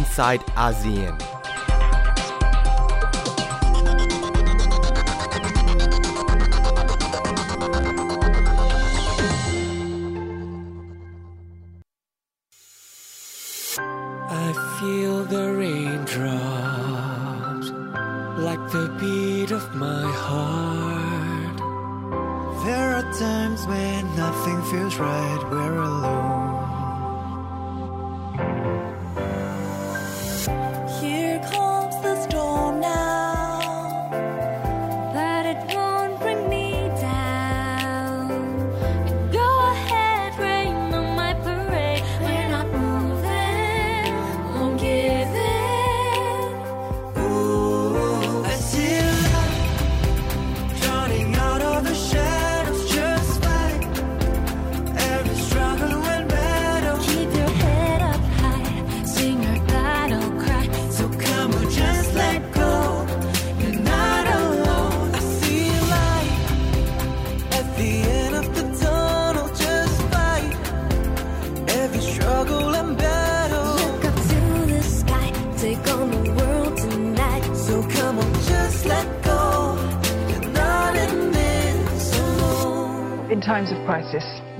inside ASEAN. I feel the raindrops like the beat of my heart. There are times when nothing feels right, we're alone.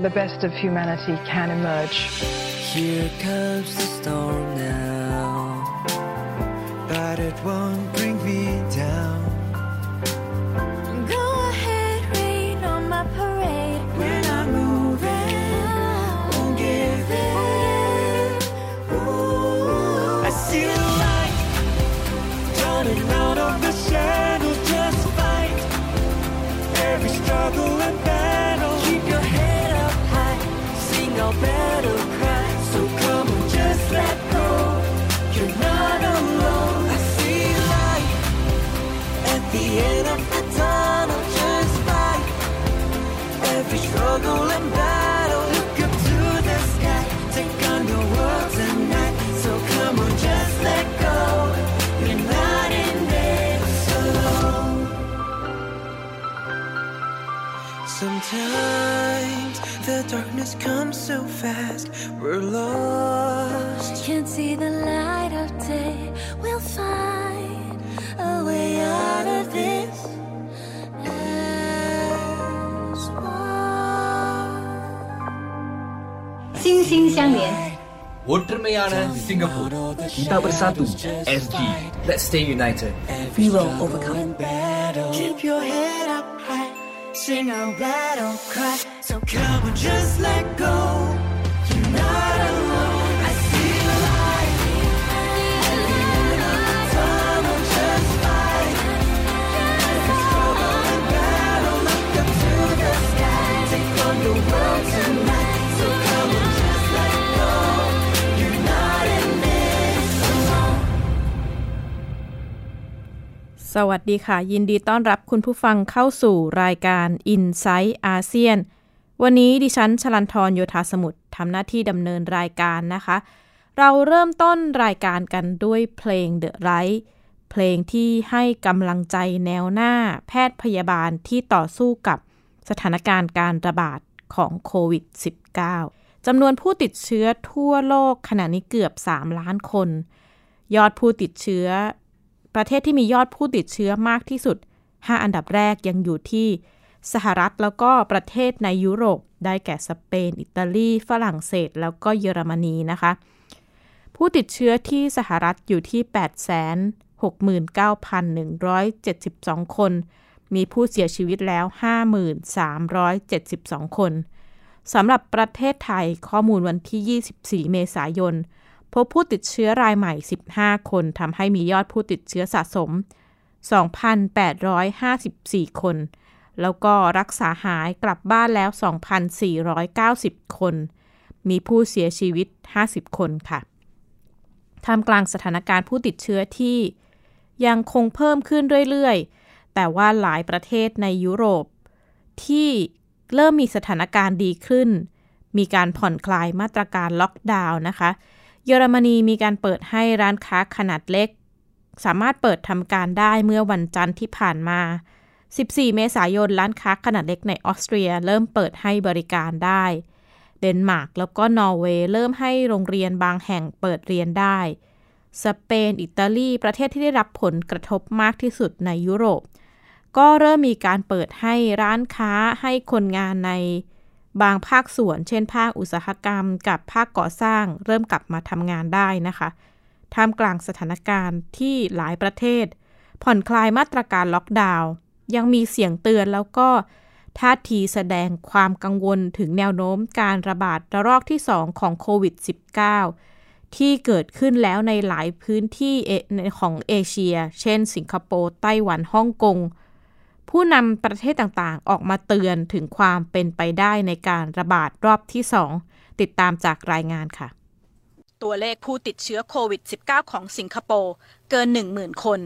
The best of humanity can emerge. Here comes the storm now. But it won't the darkness comes so fast, we're lost. Can't see the light of day. We'll find a way out of this. As one. 心心相连。 ஒற்றுமையான Singapore Kita bersatu SG Let's stay united We will overcome. Keep your head up high, sing our battle cry. So come on, just let go. You're not alone. สวัสดีค่ะ ยินดีต้อนรับคุณผู้ฟังเข้าสู่รายการ i n s i ซต์อาเซียนวันนี้ดิฉันชลันทรโยธาสมุทรทำหน้าที่ดำเนินรายการนะคะ เราเริ่มต้นรายการกันด้วยเพลง The Right เพลงที่ให้กำลังใจแนวหน้าแพทย์พยาบาลที่ต่อสู้กับสถานการณ์การระบาดของโควิด -19 จำนวนผู้ติดเชื้อทั่วโลกขณะนี้เกือบ 3 ล้านคน ยอดผู้ติดเชื้อ ประเทศที่มียอดผู้ติดเชื้อมากที่สุด 5 อันดับแรกยังอยู่ที่สหรัฐแล้วก็ประเทศในยุโรป ได้แก่สเปน อิตาลี ฝรั่งเศส แล้วก็เยอรมนีนะคะ ผู้ติดเชื้อที่สหรัฐอยู่ที่ 869,172 คน มีผู้เสียชีวิตแล้ว 53,72คนสำหรับประเทศไทยข้อมูลวันที่ 24 เมษายน พบผู้ติดเชื้อรายใหม่ 15 คนทำให้มียอดผู้ติดเชื้อสะสม 2,854 คน แล้วก็รักษาหายกลับบ้านแล้ว 2,490 คน มีผู้เสียชีวิต 50 คนค่ะท่ามกลางสถานการณ์ผู้ติดเชื้อที่ ยังคงเพิ่มขึ้นเรื่อยๆ แต่ว่าหลายประเทศในยุโรป ที่เริ่มมีสถานการณ์ดีขึ้น มีการผ่อนคลายมาตรการล็อกดาวน์นะคะ เยอรมนีมีการเปิดให้ร้านค้าขนาดเล็ก สามารถเปิดทำการได้เมื่อวันจันทร์ที่ผ่านมา 14 เมษายนร้านค้าขนาดเล็กในออสเตรียเริ่มเปิดให้บริการได้ เดนมาร์กแล้วก็นอร์เวย์เริ่มให้โรงเรียนบางแห่งเปิดเรียนได้ สเปน อิตาลี ประเทศที่ได้รับผลกระทบมากที่สุดในยุโรป ก็เริ่มมีการเปิดให้ร้านค้าให้คนงานใน บางภาคส่วน เช่น ภาคอุตสาหกรรม กับภาคก่อสร้าง เริ่มกลับมาทำงานได้นะคะท่ามกลางสถานการณ์ที่หลายประเทศ ผ่อนคลายมาตรการล็อกดาวน์ยังมีเสียงเตือนแล้วก็ท่าทีแสดงความกังวลถึงแนวโน้มการระบาดระลอกที่ 2 ของโควิด -19 ที่เกิดขึ้นแล้วในหลายพื้นที่ของเอเชีย เช่น สิงคโปร์ ไต้หวัน ฮ่องกง ผู้นำประเทศต่างๆ ออกมาเตือนถึงความเป็นไปได้ในการระบาดรอบที่ 2 ติดตามจากรายงานค่ะ ตัวเลขผู้ติดเชื้อโควิด -19 ของสิงคโปร์เกิน 10,000 คน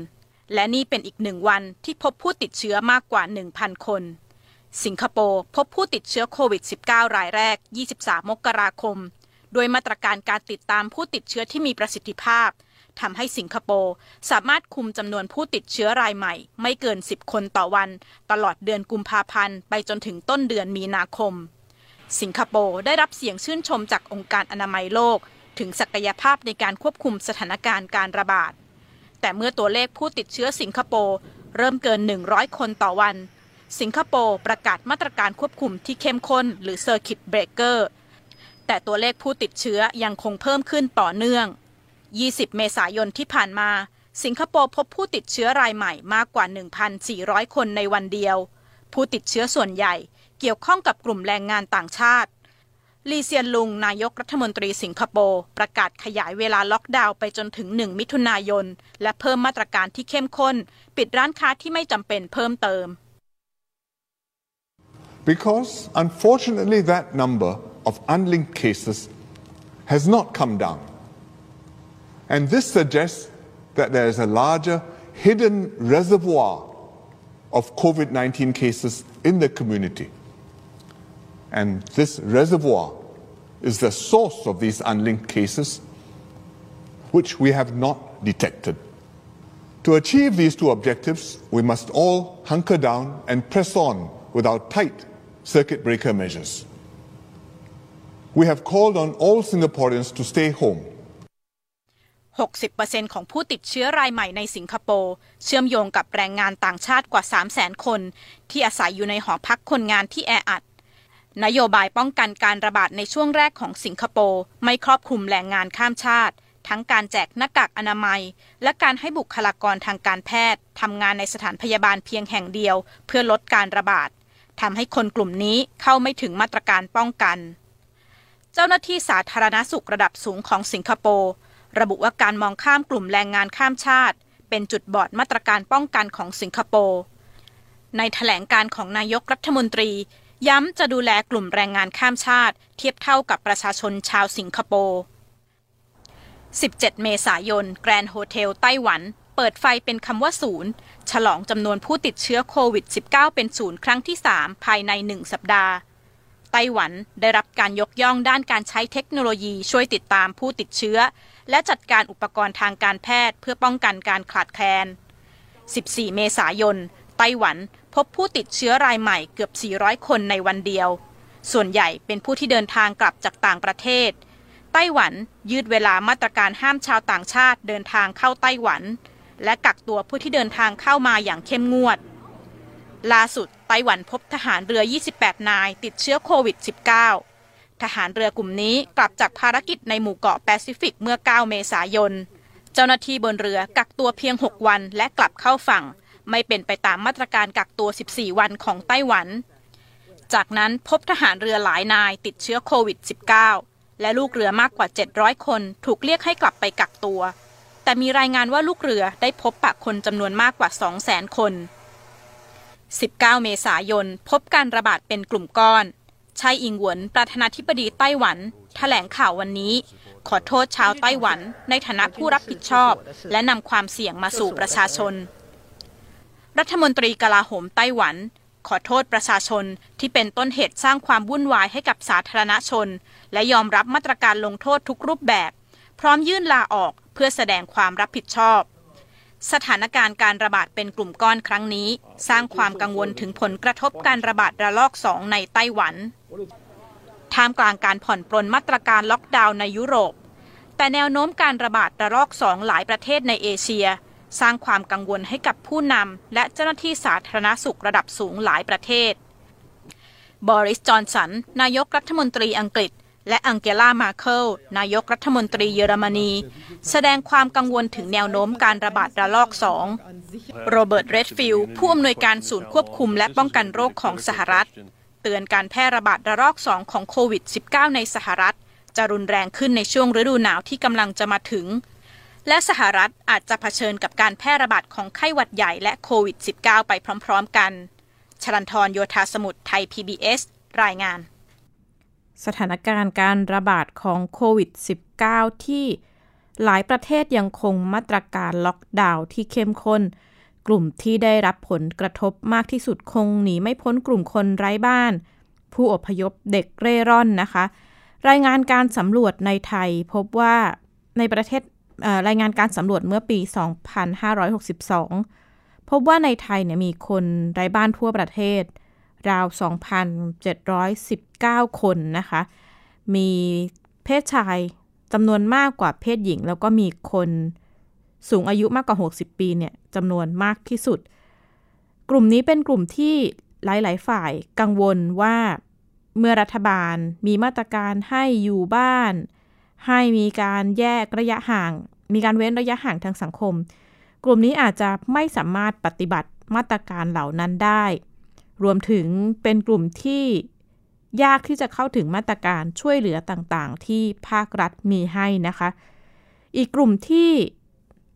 และนี่เป็นอีกหนึ่งวันที่พบผู้ติดเชื้อมากกว่า 1,000 คน สิงคโปร์พบผู้ติดเชื้อโควิด -19 รายแรก 23 มกราคม โดยมาตรการการติดตามผู้ติดเชื้อที่มีประสิทธิภาพ ทำให้สิงคโปร์สามารถคุมจำนวนผู้ติดเชื้อรายใหม่ ไม่เกิน 10 คนต่อวัน ตลอดเดือนกุมภาพันธ์ ไปจนถึงต้นเดือนมีนาคม สิงคโปร์ได้รับเสียงชื่นชมจากองค์การอนามัยโลก ถึงศักยภาพในการควบคุมสถานการณ์การระบาด แต่เมื่อตัวเลขผู้ติดเชื้อสิงคโปร์เริ่มเกิน 100 คนต่อวัน สิงคโปร์ประกาศมาตรการควบคุมที่เข้มข้น หรือ Circuit Breaker แต่ตัวเลขผู้ติดเชื้อยังคงเพิ่มขึ้นต่อเนื่อง 20 เมษายนที่ผ่านมา สิงคโปร์พบผู้ติดเชื้อรายใหม่มากกว่า 1,400 คนในวันเดียว ผู้ติดเชื้อส่วนใหญ่เกี่ยวข้องกับกลุ่มแรงงานต่างชาติ ลีเซียนลุงนายกรัฐมนตรีสิงคโปร์ประกาศขยายเวลาล็อกดาวน์ไปจนถึง 1 มิถุนายน และเพิ่มมาตรการที่เข้มข้น ปิดร้านค้าที่ไม่จำเป็นเพิ่มเติม Because unfortunately, that number of unlinked cases has not come down. And this suggests that there is a larger hidden reservoir of COVID 19 cases in the community. And this reservoir is the source of these unlinked cases, which we have not detected. To achieve these two objectives, we must all hunker down and press on with our tight circuit breaker measures. We have called on all Singaporeans to stay home. 60%ของผู้ติดเชื้อรายใหม่ในสิงคโปร์เชื่อมโยงกับแรงงานต่างชาติกว่า 300,000 คน ที่อาศัยอยู่ในหอพักคนงานที่แออัด นโยบายป้องกันการระบาดในช่วงแรกของสิงคโปร์ไม่ครอบคลุมแรงงานข้ามชาติ ทั้งการแจกหน้ากากอนามัย และการให้บุคลากรทางการแพทย์ทำงานในสถานพยาบาลเพียงแห่งเดียว เพื่อลดการระบาดทำให้คนกลุ่มนี้เข้าไม่ถึงมาตรการป้องกัน เจ้าหน้าที่สาธารณสุขระดับสูงของสิงคโปร์ ระบุว่าการมองข้ามกลุ่มแรงงานข้ามชาติ เป็นจุดบอดมาตรการป้องกันของสิงคโปร์ในถแถลงการของนายกรัฐมนตรี ย้ำจะดูแลกลุ่มแรงงานข้ามชาติ เทียบเท่ากับประชาชนชาวสิงคโปร์ 17 เมษายน แกรนด์โฮเทลไต้หวัน เปิดไฟเป็นคำว่าศูนย์ ฉลองจำนวนผู้ติดเชื้อโควิด -19 เป็นศูนย์ครั้งที่ 3 ภายใน 1 สัปดาห์ ไต้หวันได้รับการยกย่องด้านการใช้เทคโนโลยีช่วยติดตามผู้ติดเชื้อ และจัดการอุปกรณ์ทางการแพทย์เพื่อป้องกันการขาดแคลน 14 เมษายน ไต้หวันพบผู้ติดเชื้อรายใหม่เกือบ 400 คนในวันเดียว ส่วนใหญ่เป็นผู้ที่เดินทางกลับจากต่างประเทศ ไต้หวันยืดเวลามาตรการห้ามชาวต่างชาติเดินทางเข้าไต้หวัน และกักตัวผู้ที่เดินทางเข้ามาอย่างเข้มงวด ล่าสุดไต้หวันพบทหารเรือ 28 นายติดเชื้อโควิด -19 ทหารเรือกลุ่มนี้กลับจากภารกิจในหมู่เกาะแปซิฟิกเมื่อ 9 เมษายน เจ้าหน้าที่บนเรือกักตัวเพียง 6 วันและกลับเข้าฝั่ง ไม่เป็นไปตามมาตรการกักตัว 14 วันของไต้หวัน จากนั้นพบทหารเรือหลายนายติดเชื้อโควิด -19 และลูกเรือมากกว่า 700 คนถูกเรียกให้กลับไปกักตัว แต่มีรายงานว่าลูกเรือได้พบปะคนจำนวนมากกว่า 200,000 คน 19 เมษายน พบการระบาดเป็นกลุ่มก้อน ชายอิงหวนประธานาธิบดีไต้หวันแถลงข่าววันนี้ ขอโทษชาวไต้หวันในฐานะผู้รับผิดชอบ และนำความเสี่ยงมาสู่ประชาชน รัฐมนตรีกลาโหมไต้หวัน ขอโทษประชาชนที่เป็นต้นเหตุสร้างความวุ่นวายให้กับสาธารณชน และยอมรับมาตรการลงโทษทุกรูปแบบ พร้อมยื่นลาออกเพื่อแสดงความรับผิดชอบ สถานการณ์การระบาดเป็นกลุ่มก้อนครั้งนี้ สร้างความกังวลถึงผลกระทบการระบาดระลอกสองในไต้หวันท่ามกลางการผ่อนปรนมาตรการล็อกดาวน์ในยุโรป แต่แนวโน้มการระบาดระลอกสองหลายประเทศในเอเชีย สร้างความกังวลให้กับผู้นำและเจ้าหน้าที่สาธารณสุขระดับสูงหลายประเทศบอริส จอห์นสัน นายกรัฐมนตรีอังกฤษ และอังเกลา แมร์เคิลนายกรัฐมนตรีเยอรมนี แสดงความกังวลถึงแนวโน้มการระบาดระลอกสองโรเบิร์ตเรดฟิลด์ผู้อำนวยการศูนย์ควบคุมและป้องกันโรคของสหรัฐ เตือนการแพร่ระบาดระลอกสองของโควิด -19 ในสหรัฐ จะรุนแรงขึ้นในช่วงฤดูหนาวที่กำลังจะมาถึง และสหรัฐอาจจะเผชิญกับการแพร่ระบาดของไข้หวัดใหญ่และโควิด -19 ไปพร้อม ๆ กันชลันทรโยธาสมุทรไทย PBS รายงาน สถานการณ์การระบาดของโควิด -19 ที่หลายประเทศยังคงมาตรการล็อกดาวน์ที่เข้มข้น กลุ่มที่ได้รับผลกระทบมากที่สุดคงหนีไม่พ้นกลุ่มคนไร้บ้าน ผู้อพยพเด็กเร่ร่อนนะคะ รายงานการสำรวจในไทยพบว่าในประเทศรายงานการสำรวจเมื่อปี 2562 พบว่าในไทยเนี่ยมีคนไร้บ้านทั่วประเทศ ราว 2,719 คนนะคะ มีเพศชายจำนวนมากกว่าเพศหญิง แล้วก็มีคนสูงอายุมากกว่า 60 ปีเนี่ยจำนวนมากที่สุด กลุ่มนี้เป็นกลุ่มที่หลาย ๆ ฝ่ายกังวลว่าเมื่อรัฐบาลมีมาตรการให้อยู่บ้าน ให้มีการแยกระยะห่าง มีการเว้นระยะห่างทางสังคม กลุ่มนี้อาจจะไม่สามารถปฏิบัติมาตรการเหล่านั้นได้ รวมถึงเป็นกลุ่มที่ยากที่จะเข้าถึงมาตรการช่วยเหลือต่างๆ ที่ภาครัฐมีให้นะคะ อีกกลุ่มที่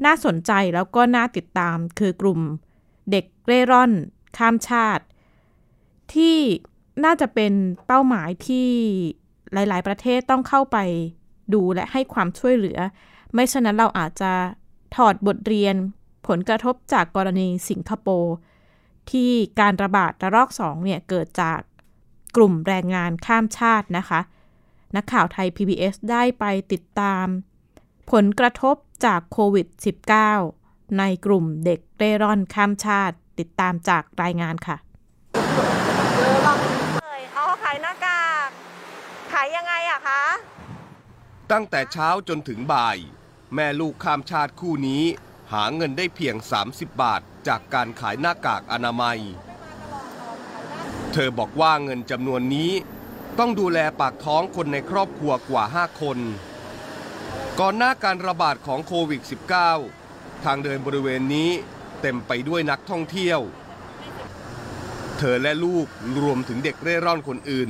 น่าสนใจแล้วก็น่าติดตามคือกลุ่มเด็กเร่ร่อน ข้ามชาติ ที่น่าจะเป็นเป้าหมายที่หลาย ๆ ประเทศต้องเข้าไปดูและให้ความช่วยเหลือ ไม่ฉะนั้นเราอาจจะถอดบทเรียนผลกระทบจากกรณีสิงคโปร์ ที่การระบาดระลอกสองเนี่ยเกิดจากกลุ่มแรงงานข้ามชาตินะคะ นักข่าวไทย PBS ได้ไปติดตาม ผลกระทบจากโควิด -19 ในกลุ่มเด็กเร่ร่อนข้ามชาติ ติดตามจากรายงานค่ะอ๋อขายหน้ากากขายยังไงอะคะ ตั้งแต่เช้าจนถึงบ่าย แม่ลูกข้ามชาติคู่นี้ หาเงินได้เพียง 30 บาท จากการขายหน้ากากอนามัย เธอบอกว่าเงินจำนวนนี้ ต้องดูแลปากท้องคนในครอบครัวกว่า 5 คน ก่อนหน้าการระบาดของโควิด -19 ทางเดินบริเวณนี้เต็มไปด้วยนักท่องเที่ยว เธอและลูกรวมถึงเด็กเร่ร่อนคนอื่น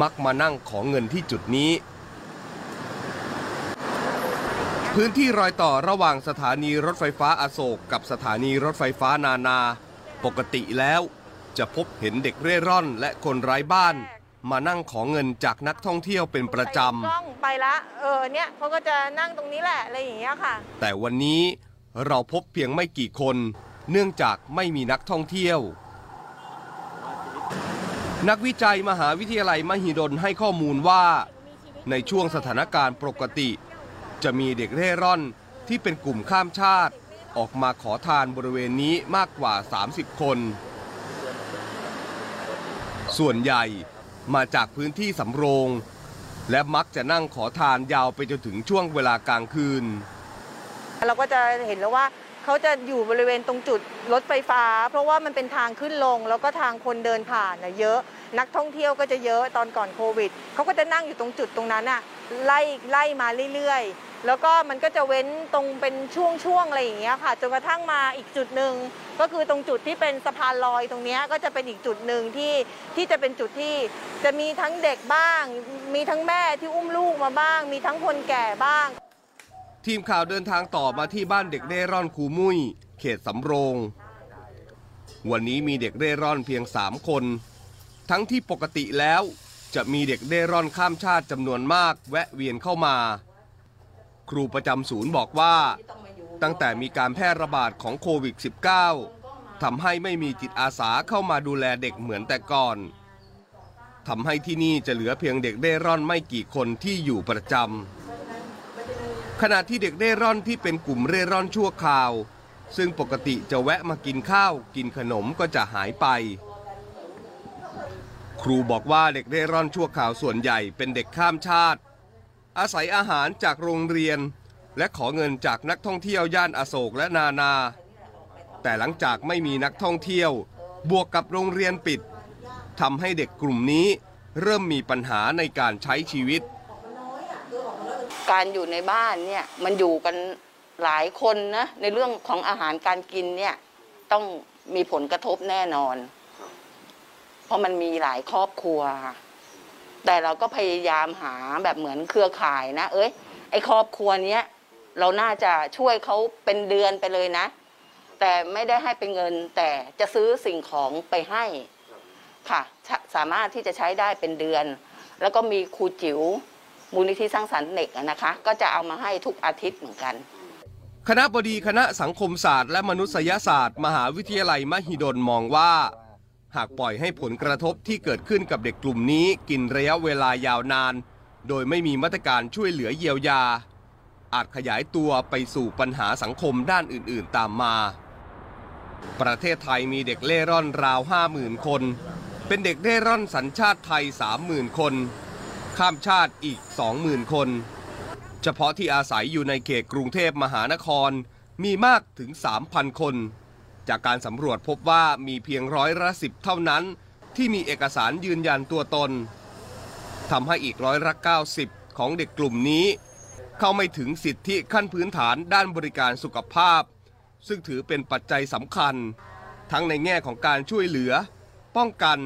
มักมานั่งขอเงินที่จุดนี้ พื้นที่รอยต่อระหว่างสถานีรถไฟฟ้าอโศกกับสถานีรถไฟฟ้านานา ปกติแล้ว จะพบเห็นเด็กเร่ร่อนและคนไร้บ้าน มานั่งขอเงินจากนักท่องเที่ยวเป็นประจกล้องไปละ เออเนี่ยเขาก็จะนั่งตรงนี้แหละอะไรอย่างเงี้ยค่ะ แต่วันนี้เราพบเพียงไม่กี่คน เนื่องจากไม่มีนักท่องเที่ยว นักวิจัยมหาวิทยาลัยมหิดลให้ข้อมูลว่า ในช่วงสถานการณ์ปกติ จะมีเด็กเร่ร่อนที่เป็นกลุ่มข้ามชาติ ออกมาขอทานบริเวณนี้มากกว่า 30 คน ส่วนใหญ่มาจากพื้นที่สำโรง และมักจะนั่งขอทานยาวไปจนถึงช่วงเวลากลางคืน เราก็จะเห็นแล้วว่าเขาจะอยู่บริเวณตรงจุดรถไฟฟ้า เพราะว่ามันเป็นทางขึ้นลง แล้วก็ทางคนเดินผ่านเยอะ นักท่องเที่ยวก็จะเยอะตอนก่อนโควิดเขาก็จะนั่งอยู่ตรงจุดตรงนั้นอะ ไล่ไล่มาเรื่อยๆ แล้วก็มันก็จะเว้นตรงเป็นช่วงๆอะไรอย่างเงี้ยค่ะจนกระทั่งมาอีกจุดหนึ่งก็คือตรงจุดที่เป็นสะพานลอยตรงนี้ก็จะเป็นอีกจุดหนึ่งที่ที่จะเป็นจุดที่จะมีทั้งเด็กบ้าง มีทั้งแม่ที่อุ้มลูกมาบ้าง มีทั้งคนแก่บ้าง ทีมข่าวเดินทางต่อมาที่บ้านเด็กเร่ร่อนคูมุยเขตสำโรง วันนี้มีเด็กเร่ร่อนเพียงสามคน ทั้งที่ปกติแล้ว จะมีเด็กเร่ร่อนข้ามชาติจำนวนมากแวะเวียนเข้ามา ครูประจำศูนย์บอกว่า ตั้งแต่มีการแพร่ระบาดของโควิด -19 ทำให้ไม่มีจิตอาสาเข้ามาดูแลเด็กเหมือนแต่ก่อนทำให้ที่นี่จะเหลือเพียงเด็กเร่ร่อนไม่กี่คนที่อยู่ประจำขณะที่เด็กเร่ร่อนที่เป็นกลุ่มเร่ร่อนชั่วคราว ซึ่งปกติจะแวะมากินข้าว กินขนมก็จะหายไป ครูบอกว่าเด็กเร่ร่อนชั่วคราวส่วนใหญ่เป็นเด็กข้ามชาติ อาศัยอาหารจากโรงเรียน และขอเงินจากนักท่องเที่ยวย่านอโศกและนานา แต่หลังจากไม่มีนักท่องเที่ยว บวกกับโรงเรียนปิดทำให้เด็กกลุ่มนี้เริ่มมีปัญหาในการใช้ชีวิต การอยู่ในบ้านเนี่ยมันอยู่กันหลายคนนะในเรื่องของอาหารการกินเนี่ยต้องมีผลกระทบแน่นอน เพราะมันมีหลายครอบครัวแต่เราก็พยายามหาแบบเหมือนเครือข่ายนะ เอ้ยไอครอบครัวเนี้ยเราน่าจะช่วยเขาเป็นเดือนไปเลยนะ แต่ไม่ได้ให้เป็นเงิน แต่จะซื้อสิ่งของไปให้ค่ะ สามารถที่จะใช้ได้เป็นเดือน แล้วก็มีครูจิ๋วมูลนิธิสร้างสรรค์เด็กนะคะ ก็จะเอามาให้ทุกอาทิตย์เหมือนกัน คณะบดีคณะสังคมศาสตร์และมนุษยศาสตร์ มหาวิทยาลัยมหิดลมองว่า หากปล่อยให้ผลกระทบที่เกิดขึ้นกับเด็กกลุ่มนี้กินระยะเวลายาวนาน โดยไม่มีมาตรการช่วยเหลือเยียวยา อาจขยายตัวไปสู่ปัญหาสังคมด้านอื่นๆตามมา ประเทศไทยมีเด็กเล่ร่อนราว 50,000 คน เป็นเด็กเล่ร่อนสัญชาติไทย 30,000 คน ข้ามชาติอีก 20,000 คน เฉพาะที่อาศัยอยู่ในเขตกรุงเทพมหานครมีมากถึง 3,000 คน จากการสำรวจพบว่ามีเพียงร้อยละสิบเท่านั้น ที่มีเอกสารยืนยันตัวตนทำให้อีกร้อยละ90ของเด็กกลุ่มนี้ เข้าไม่ถึงสิทธิขั้นพื้นฐานด้านบริการสุขภาพ ซึ่งถือเป็นปัจจัยสำคัญ ทั้งในแง่ของการช่วยเหลือ ป้องกัน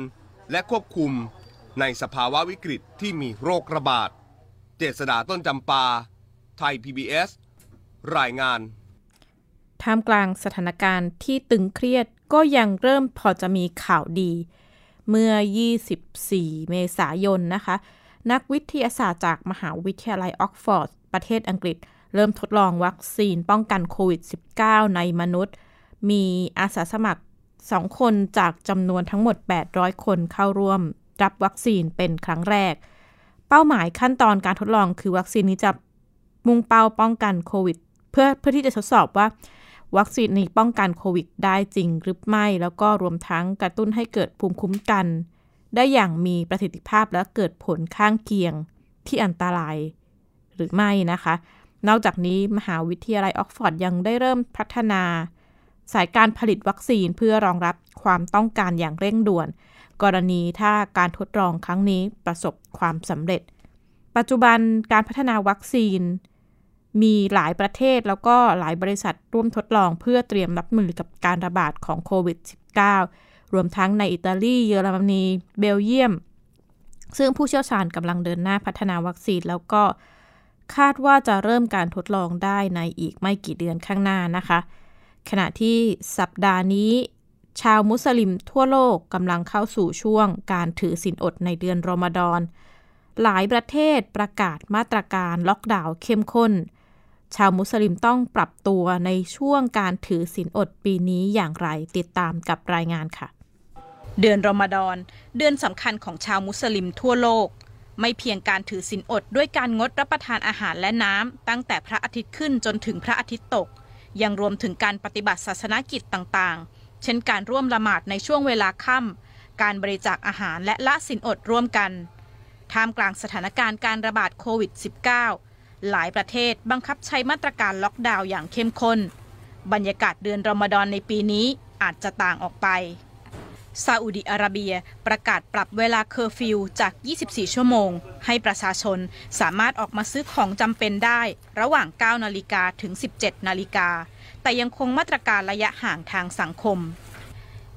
และควบคุมในสภาวะวิกฤตที่มีโรคระบาด เจษดาต้นจำปา ไทย PBS รายงาน ท่ามกลางสถานการณ์ที่ตึงเครียดก็ยังเริ่มพอจะมีข่าวดี เมื่อ 24 เมษายนนะคะ นักวิทยาศาสตร์จากมหาวิทยาลัยออกฟอร์ด ประเทศอังกฤษ เริ่มทดลองวัคซีนป้องกันโควิด -19 ในมนุษย์ มีอาสาสมัคร 2 คนจากจำนวนทั้งหมด 800 คนเข้าร่วม รับวัคซีนเป็นครั้งแรก เป้าหมายขั้นตอนการทดลองคือวัคซีนนี้จะมุ่งเป้าป้องกันโควิด เพื่อเพื่อที่จะทดสอบว่า วัคซีนนี้ป้องกันโควิดได้จริงหรือไม่ แล้วก็รวมทั้งกระตุ้นให้เกิดภูมิคุ้มกัน ได้อย่างมีประสิทธิภาพและเกิดผลข้างเคียงที่อันตรายหรือไม่นะคะ นอกจากนี้มหาวิทยาลัยออกฟอร์ดยังได้เริ่มพัฒนา สายการผลิตวัคซีนเพื่อรองรับความต้องการอย่างเร่งด่วน กรณีถ้าการทดลองครั้งนี้ประสบความสำเร็จ ปัจจุบันการพัฒนาวัคซีน มีหลายประเทศแล้วก็หลายบริษัทร่วมทดลองเพื่อเตรียมรับมือกับการระบาดของโควิด -19 รวมทั้งในอิตาลี เยอรมนี เบลเยียม ซึ่งผู้เชี่ยวชาญกำลังเดินหน้าพัฒนาวัคซีน แล้วก็คาดว่าจะเริ่มการทดลองได้ในอีกไม่กี่เดือนข้างหน้านะคะ ขณะที่สัปดาห์นี้ ชาวมุสลิมทั่วโลกกำลังเข้าสู่ช่วงการถือศีลอดในเดือนรอมฎอน หลายประเทศประกาศมาตรการล็อกดาวน์เข้มข้น ชาวมุสลิมต้องปรับตัวในช่วงการถือศีลอดปีนี้อย่างไรติดตามกับรายงานค่ะ เดือนรอมฎอน เดือนสำคัญของชาวมุสลิมทั่วโลก ไม่เพียงการถือศีลอดด้วยการงดรับประทานอาหารและน้ำตั้งแต่พระอาทิตย์ขึ้นจนถึงพระอาทิตย์ตก ยังรวมถึงการปฏิบัติศาสนกิจต่างๆ เช่นการร่วมละหมาดในช่วงเวลาค่ำการบริจาคอาหารและละศีลอดร่วมกันท่ามกลางสถานการณ์การระบาดโควิด -19 หลายประเทศบังคับใช้มาตรการล็อกดาวน์อย่างเข้มข้น บรรยากาศเดือนรอมฎอนในปีนี้อาจจะต่างออกไปซาอุดิอาระเบียประกาศปรับเวลาเคอร์ฟิวจาก 24 ชั่วโมง ให้ประชาชนสามารถออกมาซื้อของจำเป็นได้ ระหว่าง 9 นาฬิกาถึง 17 นาฬิกา แต่ยังคงมาตรการระยะห่างทางสังคม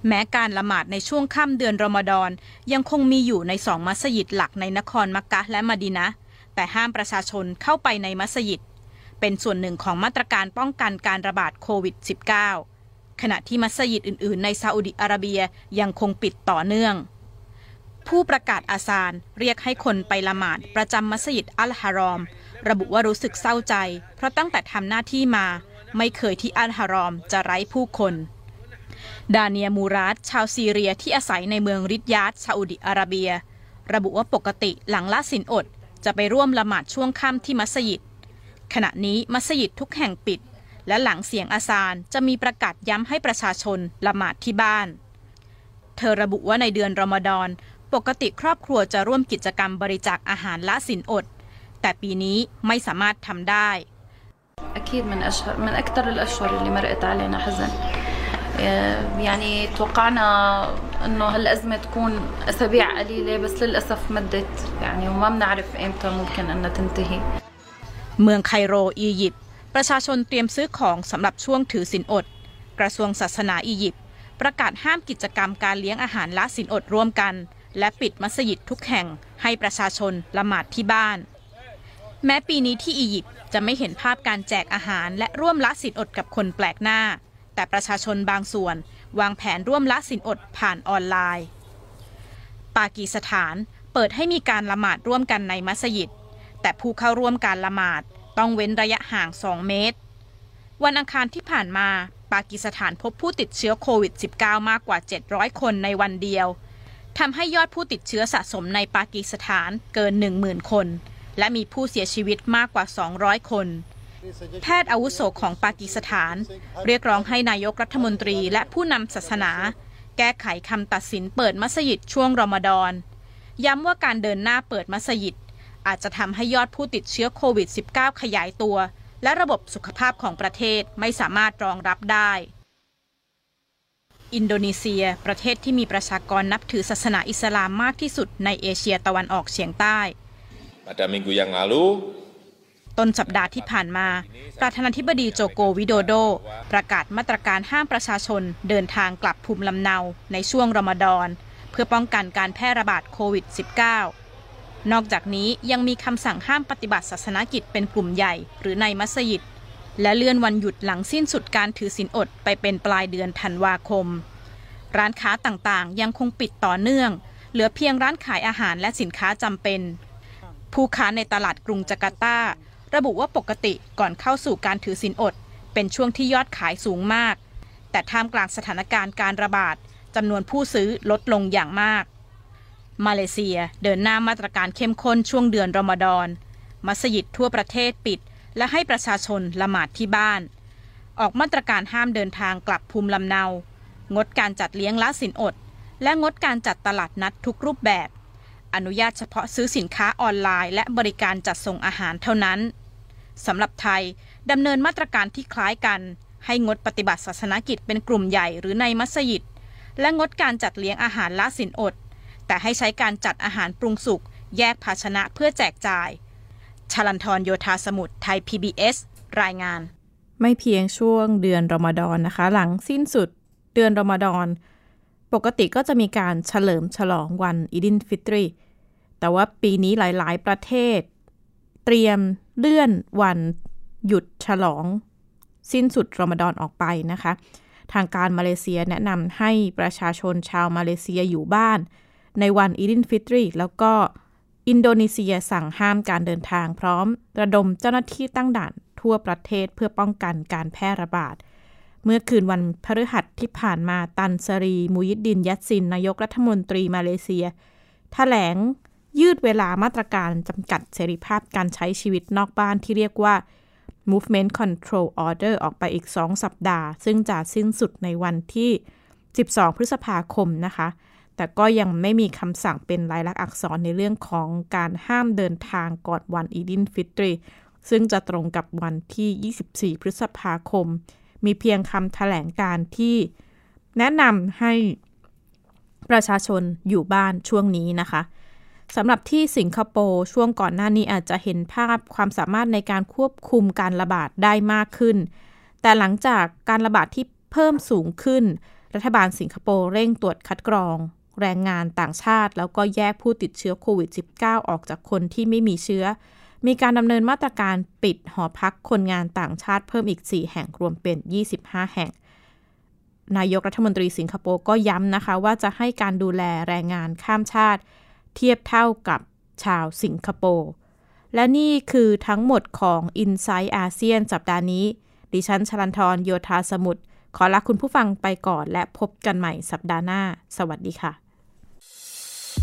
แม้การละหมาดในช่วงค่ำเดือนรอมฎอนยังคงมีอยู่ในสองมัสยิดหลักในนครมักกะและมะดีนะ แต่ห้ามประชาชนเข้าไปในมัสยิด เป็นส่วนหนึ่งของมาตรการป้องกันการระบาดโควิด -19 ขณะที่มัสยิดอื่น ๆ ในซาอุดิอาระเบียยังคงปิดต่อเนื่อง ผู้ประกาศอาซานเรียกให้คนไปละหมาดประจำมัสยิดอัลฮารอม ระบุว่ารู้สึกเศร้าใจ เพราะตั้งแต่ทำหน้าที่มา ไม่เคยที่อัลฮารอมจะไร้ผู้คนดาเนียมูรัตชาวซีเรียที่อาศัยในเมืองริดยาดซาอุดิอาระเบีย ระบุว่าปกติหลังละสินอด จะไปร่วมละหมาดช่วงค่ำที่มัสยิด ขณะนี้มัสยิดทุกแห่งปิด และหลังเสียงอาซานจะมีประกาศย้ำให้ประชาชนละหมาดที่บ้าน เธอระบุว่าในเดือนรอมฎอน ปกติครอบครัวจะร่วมกิจกรรมบริจาคอาหารละสินอด แ แต่ปีนี้ไม่สามารถทำได้ أكيد من أشهر من أكثر الأشهر اللي مرقت علينا حزن آه، يعني توقعنا إنه هالأزمة تكون أسابيع قليلة بس للأسف مدت يعني وما بنعرف إمتى ممكن إنها تنتهي เมืองไคโรอียิปต์ประชาชนเตรียมซื้อของสำหรับช่วงถือศีลอด กระทรวงศาสนาอียิปต์ประกาศห้ามกิจกรรมการเลี้ยงอาหารละศีลอดร่วมกัน และปิดมัสยิดทุกแห่งให้ประชาชนละหมาดที่บ้าน แม้ปีนี้ที่อียิปต์จะไม่เห็นภาพการแจกอาหารและร่วมละศีลอดกับคนแปลกหน้า แต่ประชาชนบางส่วน วางแผนร่วมละศีลอดผ่านออนไลน์ ปากีสถานเปิดให้มีการละหมาดร่วมกันในมัสยิด แต่ผู้เข้าร่วมการละหมาดต้องเว้นระยะห่าง 2 เมตร วันอังคารที่ผ่านมา ปากีสถานพบผู้ติดเชื้อโควิด -19 มากกว่า 700 คนในวันเดียวทำให้ยอดผู้ติดเชื้อสะสมในปากีสถานเกิน 10,000 คน และมีผู้เสียชีวิตมากกว่า 200 คน แพทย์อาวุโสของปากีสถาน เรียกร้องให้นายกรัฐมนตรีและผู้นำศาสนา แก้ไขคำตัดสินเปิดมัสยิดช่วงรอมฎอน ย้ำว่าการเดินหน้าเปิดมัสยิด อาจจะทำให้ยอดผู้ติดเชื้อโควิด -19 ขยายตัว และระบบสุขภาพของประเทศไม่สามารถรองรับได้ อินโดนีเซีย ประเทศที่มีประชากรนับถือศาสนาอิสลามมากที่สุดในเอเชียตะวันออกเฉียงใต้ Pada minggu yang lalu, ต้นสัปดาห์ที่ผ่านมา ประธานาธิบดีโจโกวิโดโด ประกาศมาตรการห้ามประชาชนเดินทางกลับภูมิลำเนาในช่วงรอมฎอน เพื่อป้องกันการแพร่ระบาดโควิด -19 นอกจากนี้ยังมีคำสั่งห้ามปฏิบัติศาสนกิจเป็นกลุ่มใหญ่หรือในมัสยิด และเลื่อนวันหยุดหลังสิ้นสุดการถือศีลอดไปเป็นปลายเดือนธันวาคม ร้านค้าต่างๆ ยังคงปิดต่อเนื่อง เหลือเพียงร้านขายอาหารและสินค้าจำเป็นผู้ค้าในตลาดกรุงจาการ์ตา ระบุว่าปกติก่อนเข้าสู่การถือศีลอด เป็นช่วงที่ยอดขายสูงมาก แต่ท่ามกลางสถานการณ์การระบาดจำนวนผู้ซื้อลดลงอย่างมาก มาเลเซียเดินหน้ามาตรการเข้มข้นช่วงเดือนรอมฎอน มัสยิดทั่วประเทศปิด และให้ประชาชนละหมาดที่บ้าน ออกมาตรการห้ามเดินทางกลับภูมิลำเนา งดการจัดเลี้ยงละสินอด และงดการจัดตลาดนัดทุกรูปแบบ อนุญาตเฉพาะซื้อสินค้าออนไลน์ และบริการจัดส่งอาหารเท่านั้นสำหรับไทยดำเนินมาตรการที่คล้ายกัน ให้งดปฏิบัติศาสนกิจเป็นกลุ่มใหญ่หรือในมัสยิด และงดการจัดเลี้ยงอาหารละสินอด แต่ให้ใช้การจัดอาหารปรุงสุกแยกภาชนะเพื่อแจกจ่ายชลันทรโยธาสมุทรไทย PBS รายงาน ไม่เพียงช่วงเดือนรอมฎอนนะคะ หลังสิ้นสุดเดือนรอมฎอน ปกติก็จะมีการเฉลิมฉลองวันอีดินฟิตรี แต่ว่าปีนี้หลายๆ ประเทศ เตรียมเลื่อนวันหยุดฉลอง สิ้นสุดรอมฎอนออกไปนะคะ ทางการมาเลเซียแนะนำให้ประชาชนชาวมาเลเซียอยู่บ้าน ในวันอีดิลฟิตรีแล้วก็อินโดนีเซียสั่งห้ามการเดินทางพร้อม ระดมเจ้าหน้าที่ตั้งด่านทั่วประเทศเพื่อป้องกันการแพร่ระบาด เมื่อคืนวันพฤหัสที่ผ่านมาตันสรีมุฮ์ยิดดินยัสซิน นายกรัฐมนตรีมาเลเซียถแถลง ยืดเวลามาตรการจำกัดเสรีภาพการใช้ชีวิตนอกบ้านที่เรียกว่า Movement Control Order ออกไปอีก 2 สัปดาห์ ซึ่งจะสิ้นสุดในวันที่ 12 พฤษภาคมนะคะ แต่ก็ยังไม่มีคำสั่งเป็นลายลักษณ์อักษรในเรื่องของการห้ามเดินทางก่อนวันอีดินฟิตรีซึ่งจะตรงกับวันที่ 24 พฤษภาคม มีเพียงคำแถลงการที่แนะนำให้ประชาชนอยู่บ้านช่วงนี้นะคะ สำหรับที่สิงคโปร์ช่วงก่อนหน้านี้อาจจะเห็นภาพความสามารถในการควบคุมการระบาดได้มากขึ้น แต่หลังจากการระบาดที่เพิ่มสูงขึ้น รัฐบาลสิงคโปร์เร่งตรวจคัดกรอง แรงงานต่างชาติ แล้วก็แยกผู้ติดเชื้อโควิด -19 ออกจากคนที่ไม่มีเชื้อ มีการดำเนินมาตรการปิดหอพักคนงานต่างชาติเพิ่มอีก 4 แห่งรวมเป็น 25 แห่งนายกรัฐมนตรีสิงคโปร์ก็ย้ำนะคะว่าจะให้การดูแลแรงงานข้ามชาติ เทียบเท่ากับชาวสิงคโปร์ และนี่คือทั้งหมดของ i n s i ซต์อาเซียนสัปดาห์นี้ ดิฉันชลันทรโยธาสมุทรขอลาคุณผู้ฟังไปก่อนและพบกันใหม่สัปดาห์หน้า สวัสดีค่ะ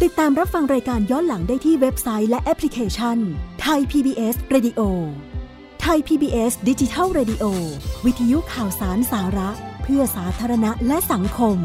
ติดตามรับฟังรายการย้อนหลังได้ที่เว็บไซต์และแอปพลิเคชันไทย PBS Radio ไทย PBS ดิจิทัล Radio วิทยุข่าวสารสาระ เพื่อสาธารณะและสังคม